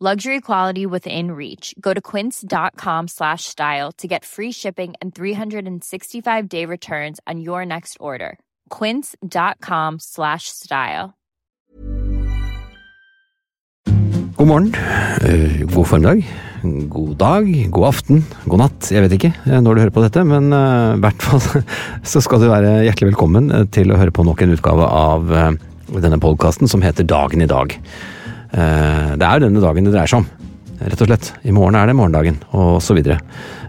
Luxury quality within reach. Go to quince.com slash style to get free shipping and 365 day returns on your next order. Quince.com slash style. God morgen, eh, god formiddag, god dag, god aften, god natt. Jeg vet ikke eh, når du hører på dette, men eh, i hvert fall så skal du være hjertelig velkommen til å høre på nok en utgave av denne podkasten som heter Dagen i dag. Eh, Det er jo denne dagen det dreier seg om, rett og slett. I morgen er det morgendagen, og så videre.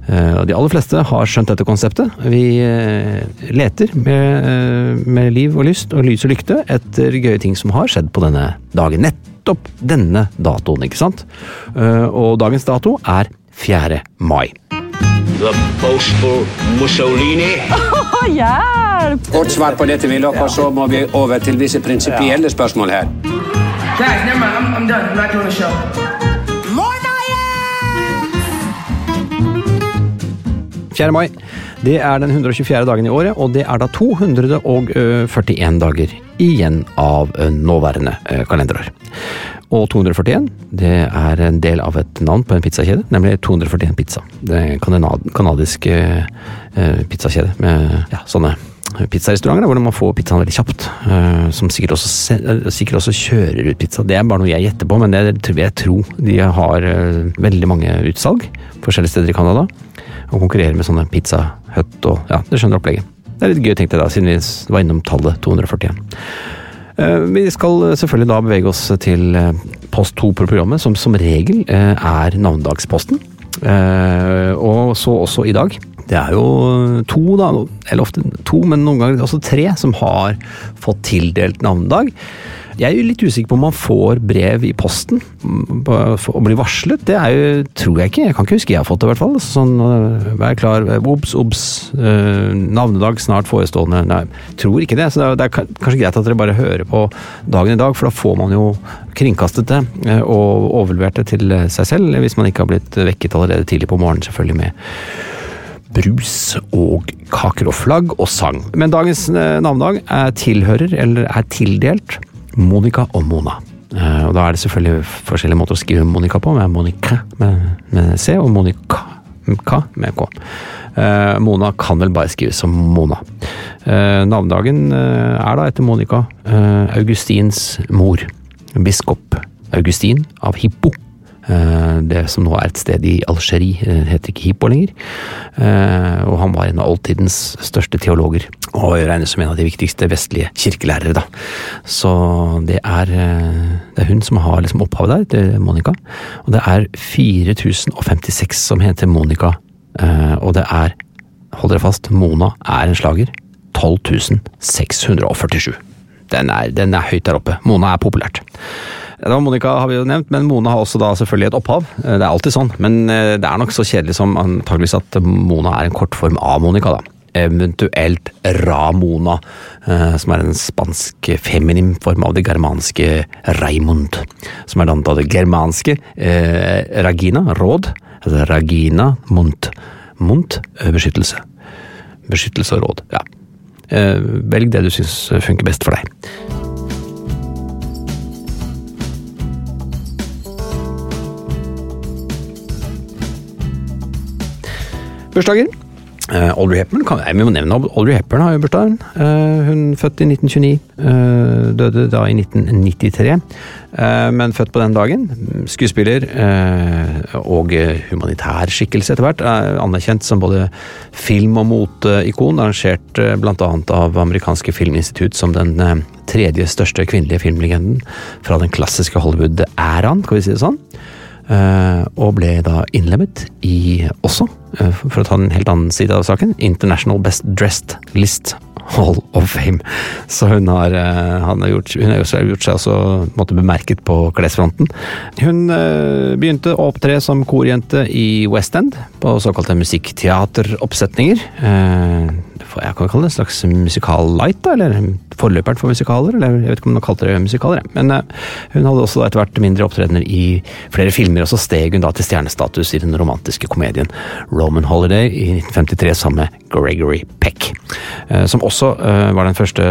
Eh, de aller fleste har skjønt dette konseptet. Vi eh, leter med, med liv og lyst og lys og lykte etter gøye ting som har skjedd på denne dagen. Nettopp denne datoen, ikke sant? Eh, Og dagens dato er 4. mai. The boastful Mussolini. Kort svar på dette, Willoch, og så må vi over til visse prinsipielle spørsmål her. Guys, never mind. I'm, I'm done. I'm not doing the show. 4. mai. Det er den 124. dagen i året, og det er da 241 dager igjen av eh, nåværende eh, kalenderår. Og 241 det er en del av et navn på en pizzakjede, nemlig 241 Pizza. Det er en kanadisk eh, pizzakjede med ja, sånne pizzarestauranter hvor man får pizzaen veldig kjapt. eh, Som sikkert også, eh, sikkert også kjører ut pizza. Det er bare noe jeg gjetter på, men det vil jeg tror de har eh, veldig mange utsalg forskjellige steder i Canada. Og konkurrerer med sånne Pizza Hut og ja, det skjønner opplegget. Det er litt gøy, tenkte jeg da, siden vi var innom tallet 241. Eh, Vi skal selvfølgelig da bevege oss til post to på programmet, som som regel er navnedagsposten. Og så også i dag. Det er jo to, da, eller ofte to, men noen ganger også tre, som har fått tildelt navnedag. Jeg er jo litt usikker på om man får brev i posten og på- for å bli varslet. Det er jo, tror jeg ikke. Jeg kan ikke huske jeg har fått det, i hvert fall. Sånn, øh, vær klar, obs, obs, øh, navnedag snart forestående. Nei, tror ikke det. Så det er, kanskje greit at dere bare hører på dagen i dag, for da får man jo kringkastet det og overlevert det til seg selv, hvis man ikke har blitt vekket allerede tidlig på morgenen, selvfølgelig med brus og kaker og flagg og sang. Men dagens eh, navnedag er tilhører, eller er tildelt, Monica og Mona. Eh, Og da er det selvfølgelig forskjellige måter å skrive Monica på, med Monica med, med C og Monica K med K. Eh, Mona kan vel bare skrives som Mona. Navnedagen er da etter Monica Augustins mor, biskop Augustin av Hippo. Eh, Det som nå er et sted i Algerie, eh, heter ikke Hippo lenger. Eh, Og han var en av oldtidens største teologer, og regnes som en av de viktigste vestlige kirkelærere. da. Så det er, det er hun som har liksom opphavet der, til Monica. Og det er 4056 som heter Monica, og det er, hold dere fast, Mona er en slager. 12647. Den er, den er høyt der oppe. Mona er populært. Ja, var Monica har vi jo nevnt, men Mona har også da selvfølgelig et opphav. Eh, Det er alltid sånn, men eh, det er nok så kjedelig som antageligvis at Mona er en kortform av Monica, da. Eventuelt Ramona, eh, som er en spansk feminin form av det germanske Raimund. Som er dannet av det germanske eh, Ragina, råd, altså Ragina Munt. Munt, beskyttelse. Beskyttelse og råd, ja. Velg det du syns funker best for deg. Bursdager. Uh, Audrey Hepburn kan, jeg må nevne Audrey Hepburn har jo bursdag. Uh, hun født i 1929, uh, døde da i 1993. men født på den dagen. Skuespiller og humanitær skikkelse etter hvert. anerkjent som både film- og moteikon. Arrangert bl.a. av amerikanske filminstitutt som den tredje største kvinnelige filmlegenden fra den klassiske Hollywood-æraen, kan vi si det sånn. Eh, og ble da innlemmet i også, eh, for å ta en helt annen side av saken, International Best Dressed List Hall of Fame. Så hun har, eh, har gjort, hun har gjort seg også måtte bemerket på klesfronten. Hun begynte å opptre som korjente i West End, på såkalte musikkteateroppsetninger jeg kan kalle det en slags musikal light, da, eller forløperen for musikaler. eller Jeg vet ikke om man kalte det musikaler, men uh, hun hadde også etter hvert mindre opptredener i flere filmer, og så steg hun da til stjernestatus i den romantiske komedien Roman Holiday i 1953 sammen med Gregory Peck. Uh, som også uh, var den første,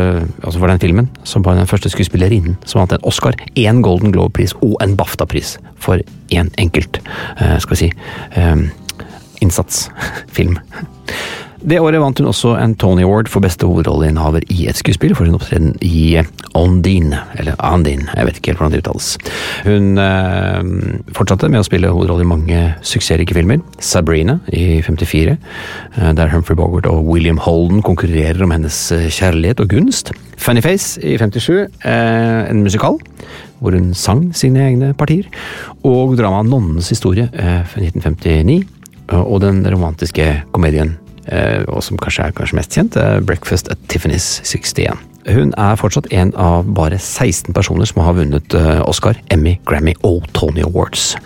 altså var den filmen, som var den første skuespillerinnen som vant en Oscar, én Golden Globe-pris og en BAFTA-pris for én enkelt, skal vi si, innsatsfilm. Det året vant hun også en Tony Award for beste hovedrolleinnehaver i et skuespill for sin opptreden i Ondine, eller Andine, jeg vet ikke helt hvordan det uttales. Hun øh, fortsatte med å spille hovedrolle i mange suksessrike filmer. Sabrina i 54, øh, der Humphrey Bogart og William Holden konkurrerer om hennes eh, kjærlighet og gunst. Funny Face i 57, øh, en musikal hvor hun sang sine egne partier. Og dramaet Nonnens historie fra 1959, og den romantiske komedien Eh, og som kanskje er kanskje mest kjent, Breakfast at Tiffany's 61. Hun er fortsatt en av bare 16 personer som har vunnet eh, Oscar, Emmy, Grammy og Tony Awards.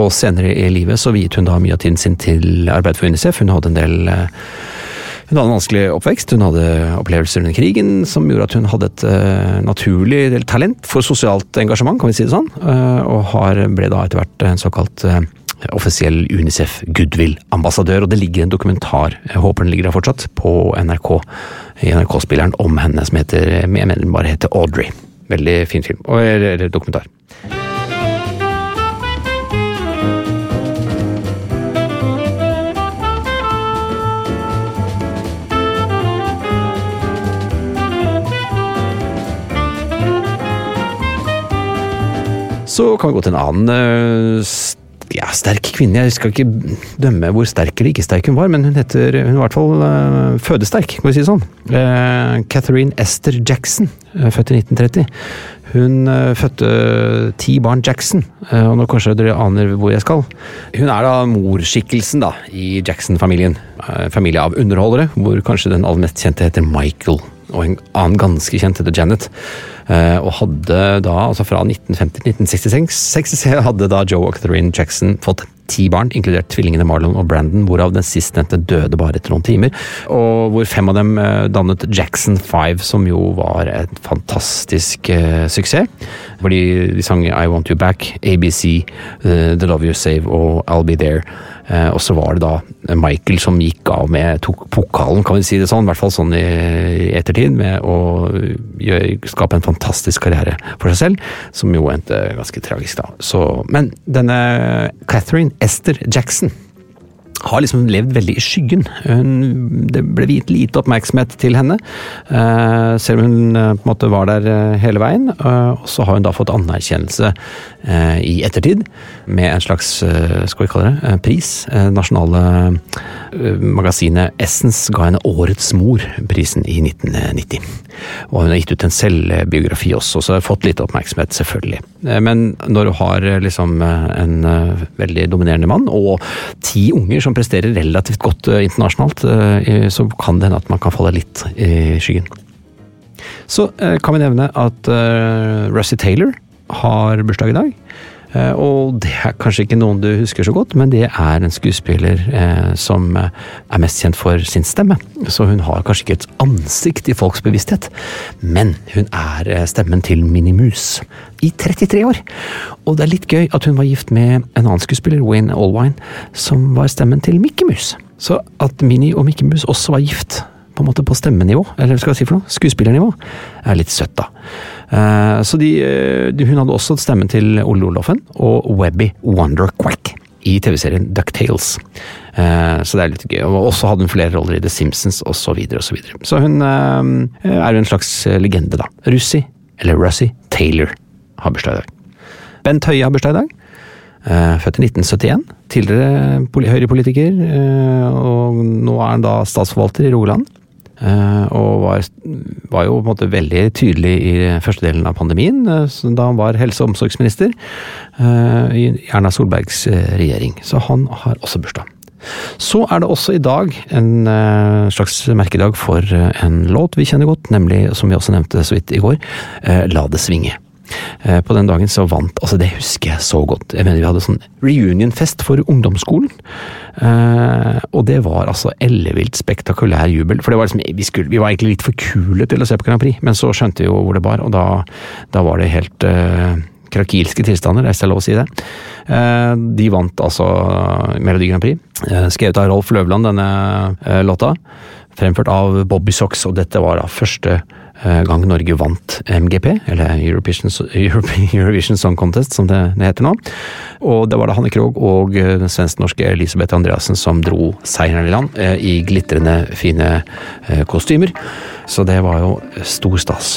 Og senere i livet så viet hun da mye av tiden sin til arbeid for UNICEF. Hun hadde en del eh, hun hadde en vanskelig oppvekst, hun hadde opplevelser under krigen som gjorde at hun hadde et uh, naturlig talent for sosialt engasjement, kan vi si det sånn, uh, og har, ble da etter hvert en såkalt uh, offisiell Unicef Goodwill-ambassadør, og det ligger en dokumentar, jeg håper den ligger der fortsatt, på NRK, i NRK-spilleren om henne, som heter, jeg mener den bare heter Audrey. Veldig fin film, eller dokumentar. Så kan vi gå til en annen ja, sterk kvinne. Jeg skal ikke dømme hvor sterk eller ikke sterk hun var, men hun heter hun er i hvert fall uh, fødesterk, kan vi si det sånn. Uh, Catherine Esther Jackson, uh, født i 1930. Hun fødte ti barn Jackson, og nå kanskje dere aner hvor jeg skal. Hun er da morskikkelsen da, i Jackson-familien. Familie av underholdere, hvor kanskje den aller mest kjente heter Michael, og en annen ganske kjent heter Janet. Eh, og hadde da, altså fra 1950 til 1966, hadde da Joe og Catherine Jackson fått ti barn, inkludert tvillingene Marlon og Brandon, hvorav den sistnevnte døde bare etter noen timer. Og hvor fem av dem eh, dannet Jackson Five, som jo var en fantastisk uh, suksess. Fordi de sang I Want You Back, ABC, uh, The Love You Save og I'll Be There. Uh, og så var det da Michael som gikk av med, tok pokalen, kan vi si det sånn, i hvert fall sånn i, i ettertid, med å gjøre, skape en fantastisk karriere for seg selv, som jo endte ganske tragisk, da. Så, men denne Catherine Esther Jackson har liksom levd veldig i skyggen. Hun, det ble viet lite oppmerksomhet til henne, uh, selv om hun uh, på en måte var der uh, hele veien. og så har hun da fått anerkjennelse i ettertid, med en slags skal vi kalle det, pris. nasjonale magasinet Essence ga henne Årets mor-prisen i 1990. Og hun har gitt ut en selvbiografi også, så har fått litt oppmerksomhet, selvfølgelig. men når du har liksom en veldig dominerende mann, og ti unger som presterer relativt godt eh, internasjonalt, eh, så kan det hende at man kan falle litt i skyggen. Så eh, kan vi nevne at Russie Taylor har bursdag i dag. Og det er kanskje ikke noen du husker så godt, men det er en skuespiller som er mest kjent for sin stemme. Så hun har kanskje ikke et ansikt i folks bevissthet, men hun er stemmen til Minimus i 33 år. Og det er litt gøy at hun var gift med en annen skuespiller, Wayne Allwine, som var stemmen til Mickey Mus. Så at Mini og Mikke Mus også var gift, på en måte på stemmenivå, eller skal jeg si for noe, skuespillernivå, er litt søtt, da. Uh, så de, eh, de, hun hadde også stemmen til Ole Olofen og Webby Wonderquack i TV-serien Ducktales. Uh, så det er litt gøy. Og også hadde hun flere roller i The Simpsons osv. Så, videre, og så, videre. så hun uh, er jo en slags legende, da. Russi, eller Russi Taylor, har bursdag i dag. Bent Høie har bursdag i dag. Født i 1971. Tidligere høyrepolitiker, og nå er han da statsforvalter i Rogaland. Og var, var, jo på en måte veldig tydelig i første delen av pandemien, da han var helse- og omsorgsminister i Erna Solbergs regjering. Så han har også bursdag. Så er det også i dag en slags merkedag for en låt vi kjenner godt, nemlig, som vi også nevnte så vidt i går, La det svinge. Eh, på den dagen så vant Altså, det husker jeg så godt. Jeg mener Vi hadde sånn reunionfest for ungdomsskolen. Eh, og det var altså ellevilt spektakulær jubel. For det var liksom, vi, skulle, vi, var egentlig litt for kule til å se på Grand Prix, men så skjønte vi jo hvor det bar, og da, da var det helt uh, krakilske tilstander, hvis er lov å si det. De vant altså Melodi Grand Prix. Skrevet av Rolf Løvland, denne låta. Fremført av Bobby Socks, og dette var da første gang Norge vant MGP, eller Eurovision, Song Contest som det, det, heter nå. Og det var da Hanne Krogh og eh, den svensk-norske Elisabeth Andreassen som dro seieren i land eh, i glitrende fine kostymer. Så det var jo stor stas.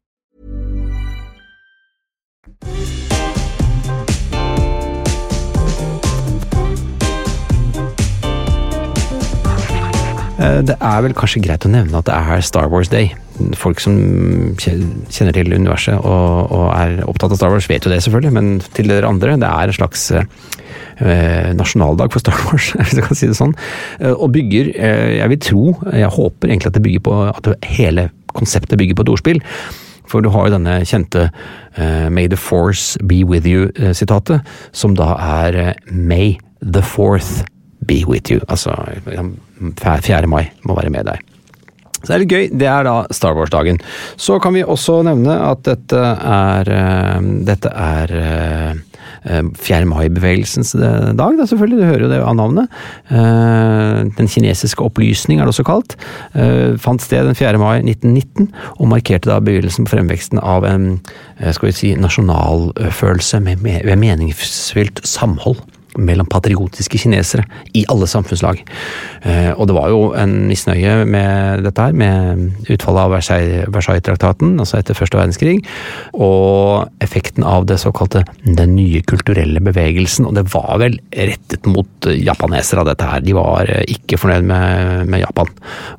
Eh, det er vel kanskje greit å nevne at det er Star Wars Day. Folk som kjenner til universet og, og er opptatt av Star Wars, vet jo det selvfølgelig, men til dere andre, det er en slags eh, nasjonaldag for Star Wars, hvis jeg kan si det sånn. Eh, og bygger, eh, jeg vil tro, jeg håper egentlig at det bygger på at hele konseptet bygger på et ordspill. For du har jo denne kjente uh, May the Force Be With You-sitatet, som da er uh, May the Fourth Be With You. Altså 4. mai må være med der. Så det er litt gøy. Det er da Star Wars-dagen. Så kan vi også nevne at dette er Dette er 4. mai-bevegelsens dag, da selvfølgelig. Du hører jo det av navnet. Den kinesiske opplysning er det også kalt. Fant sted den 4. mai 1919, og markerte da begynnelsen på fremveksten av en skal vi si, nasjonalfølelse med, med meningsfylt samhold mellom patriotiske kinesere i alle samfunnslag. Eh, og det var jo en misnøye med dette her, med utfallet av Versailles-traktaten, altså etter første verdenskrig, og effekten av det såkalte den nye kulturelle bevegelsen. Og det var vel rettet mot japanesere av dette her. De var eh, ikke fornøyd med, med Japan.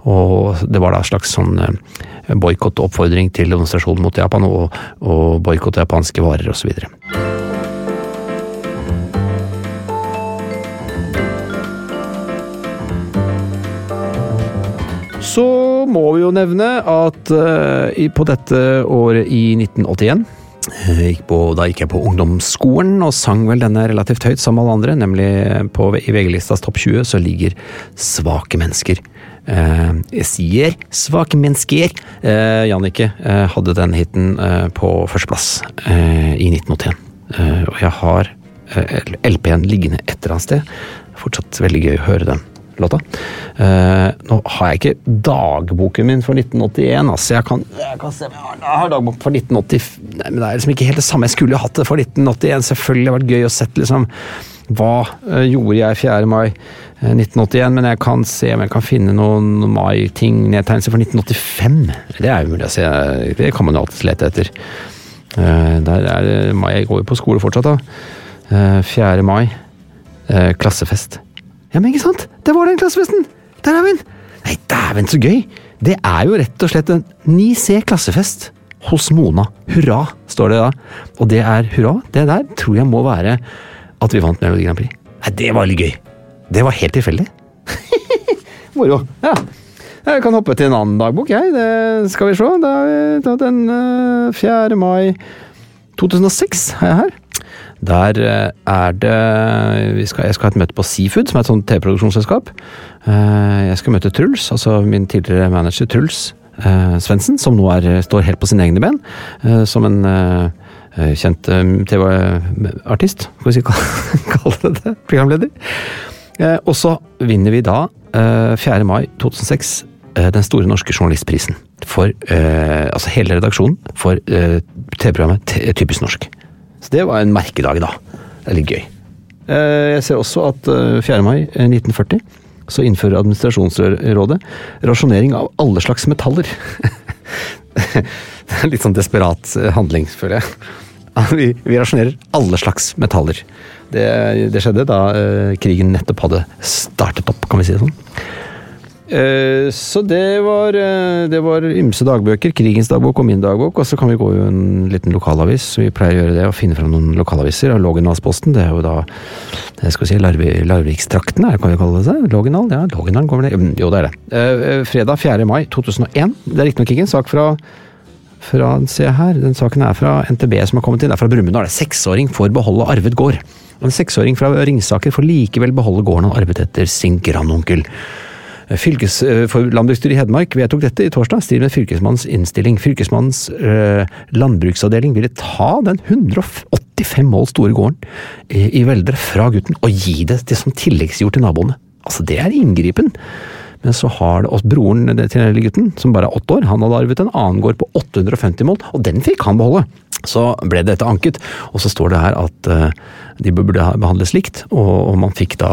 Og det var da en slags sånn eh, boikott og oppfordring til demonstrasjon mot Japan, og, og boikott av japanske varer osv. Så må vi jo nevne at uh, på dette året i 1981 eh, på, da gikk jeg på ungdomsskolen og sang vel denne relativt høyt som alle andre, nemlig på, i VG-listas topp 20 så ligger Svake mennesker. Eh, jeg sier svake mennesker. Eh, Jannicke eh, hadde den hiten på førsteplass i 1981. og jeg har LP-en liggende et eller annet sted. Fortsatt veldig gøy å høre den låta. Uh, nå har jeg ikke dagboken min for 1981, altså. Jeg kan, jeg kan se jeg har, dagbok for 1980 Nei, men det er liksom ikke helt det samme. Jeg skulle jo hatt det for 1981. Selvfølgelig har det vært gøy å sett liksom hva uh, gjorde jeg 4. mai eh, 1981, men jeg kan se om jeg kan finne noen mai-ting, nedtegnelser for 1985. Det er jo mulig å se, det kan man jo alltid lete etter. Eh, der er mai, jeg går jo på skole fortsatt, da. Eh, 4. mai, eh, klassefest. Ja, men ikke sant? Det var den klassefesten! Der er vi den! Nei, dæven, så gøy! Det er jo rett og slett en 9C klassefest hos Mona. Hurra, står det da. Og det er hurra. Det der tror jeg må være at vi vant Melodi Grand Prix. Nei, det var litt gøy. Det var helt tilfeldig. Moro. Ja. Jeg kan hoppe til en annen dagbok, jeg. Det skal vi se. Da har vi tatt den eh, 4. mai 2006 har jeg her. Der eh, er det skal, Jeg skal ha et møte på Seafood, som er et sånt TV-produksjonsselskap. Eh, Jeg skal møte Truls, altså min tidligere manager Truls eh, Svendsen, som nå er, står helt på sine egne ben, som en kjent TV-artist, skal vi si kalle det det, programleder. Og så vinner vi da, eh, 4. mai 2006, eh, den store norske journalistprisen. For altså hele redaksjonen for TV-programmet Typisk norsk. Så det var en merkedag, da. Det er litt gøy. Eh, Jeg ser også at eh, 4. mai eh, 1940 så innfører Administrasjonsrådet rasjonering av alle slags metaller. Det er litt sånn desperat eh, handling, føler jeg. Vi, vi rasjonerer alle slags metaller. Det, det skjedde da eh, krigen nettopp hadde startet opp, kan vi si det sånn. Eh, så det var, eh, det var ymse dagbøker. Krigens dagbok og min dagbok. Og så kan vi gå i en liten lokalavis. Vi pleier å gjøre det og finne fram noen lokalaviser. av Lågendalsposten, det er jo da skal si Larvi, Larvikstrakten, er det kan vi kalle det seg? Lågendal? Ja, Lågendal går vel det? Mm, Jo, det er det. Eh, fredag 4. mai 2001. Det er riktignok ikke en sak fra fra, se her, den saken er fra NTB som har kommet inn, det er fra Brumunddal. Seksåring får beholde arvet gård. En seksåring fra Ringsaker får likevel beholde gården han arvet etter sin grandonkel. Eh, Landbruksstyret i Hedmark vedtok dette i torsdag, strid med fylkesmannens innstilling. Fylkesmannens eh, landbruksavdeling ville ta den 185 mål store gården i, Veldre fra gutten og gi det til som tilleggsjord til naboene. Altså, det er inngripen. Men så har det også broren til den lille gutten, som bare er åtte år, han hadde arvet en annen gård på 850 mål, og den fikk han beholde. Så ble dette anket, og så står det her at eh, de burde behandles likt, og man fikk da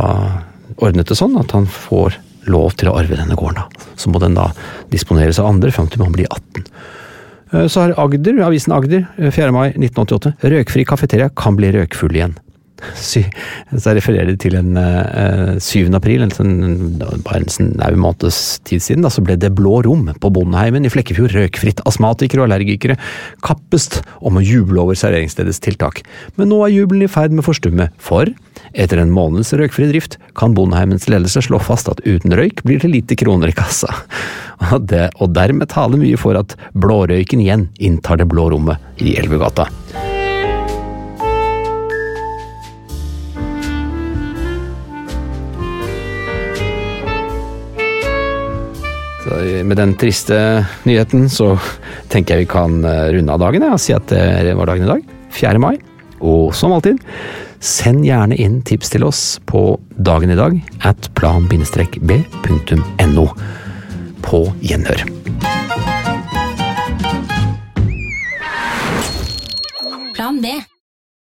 ordnet det sånn at han får lov til å arve denne gården. da. Så må den da disponeres av andre fram til man blir 18. Eh, Så har Agder, avisen Agder, eh, 4. mai 1988. Røkfri kafeteria kan bli røkfull igjen. Så refererer til en eh, 7. april, en sånn, bare en snau måneds tid siden, da, så ble Det blå rom på Bondeheimen i Flekkefjord røkfritt. Astmatikere og allergikere kappes om å juble over serveringsstedets tiltak. Men nå er jubelen i ferd med å forstumme, for etter en måneds røykfri drift kan Bondeheimens ledelse slå fast at uten røyk blir det lite kroner i kassa. Og, det, og dermed taler mye for at blårøyken igjen inntar det blå rommet i Elvegata. Med den triste nyheten så tenker jeg vi kan eh, runde av dagen og si at det var dagen i dag. 4. mai. Og som alltid, send gjerne inn tips til oss på dagen i dag at plan-b.no. På gjenhør. Plan B.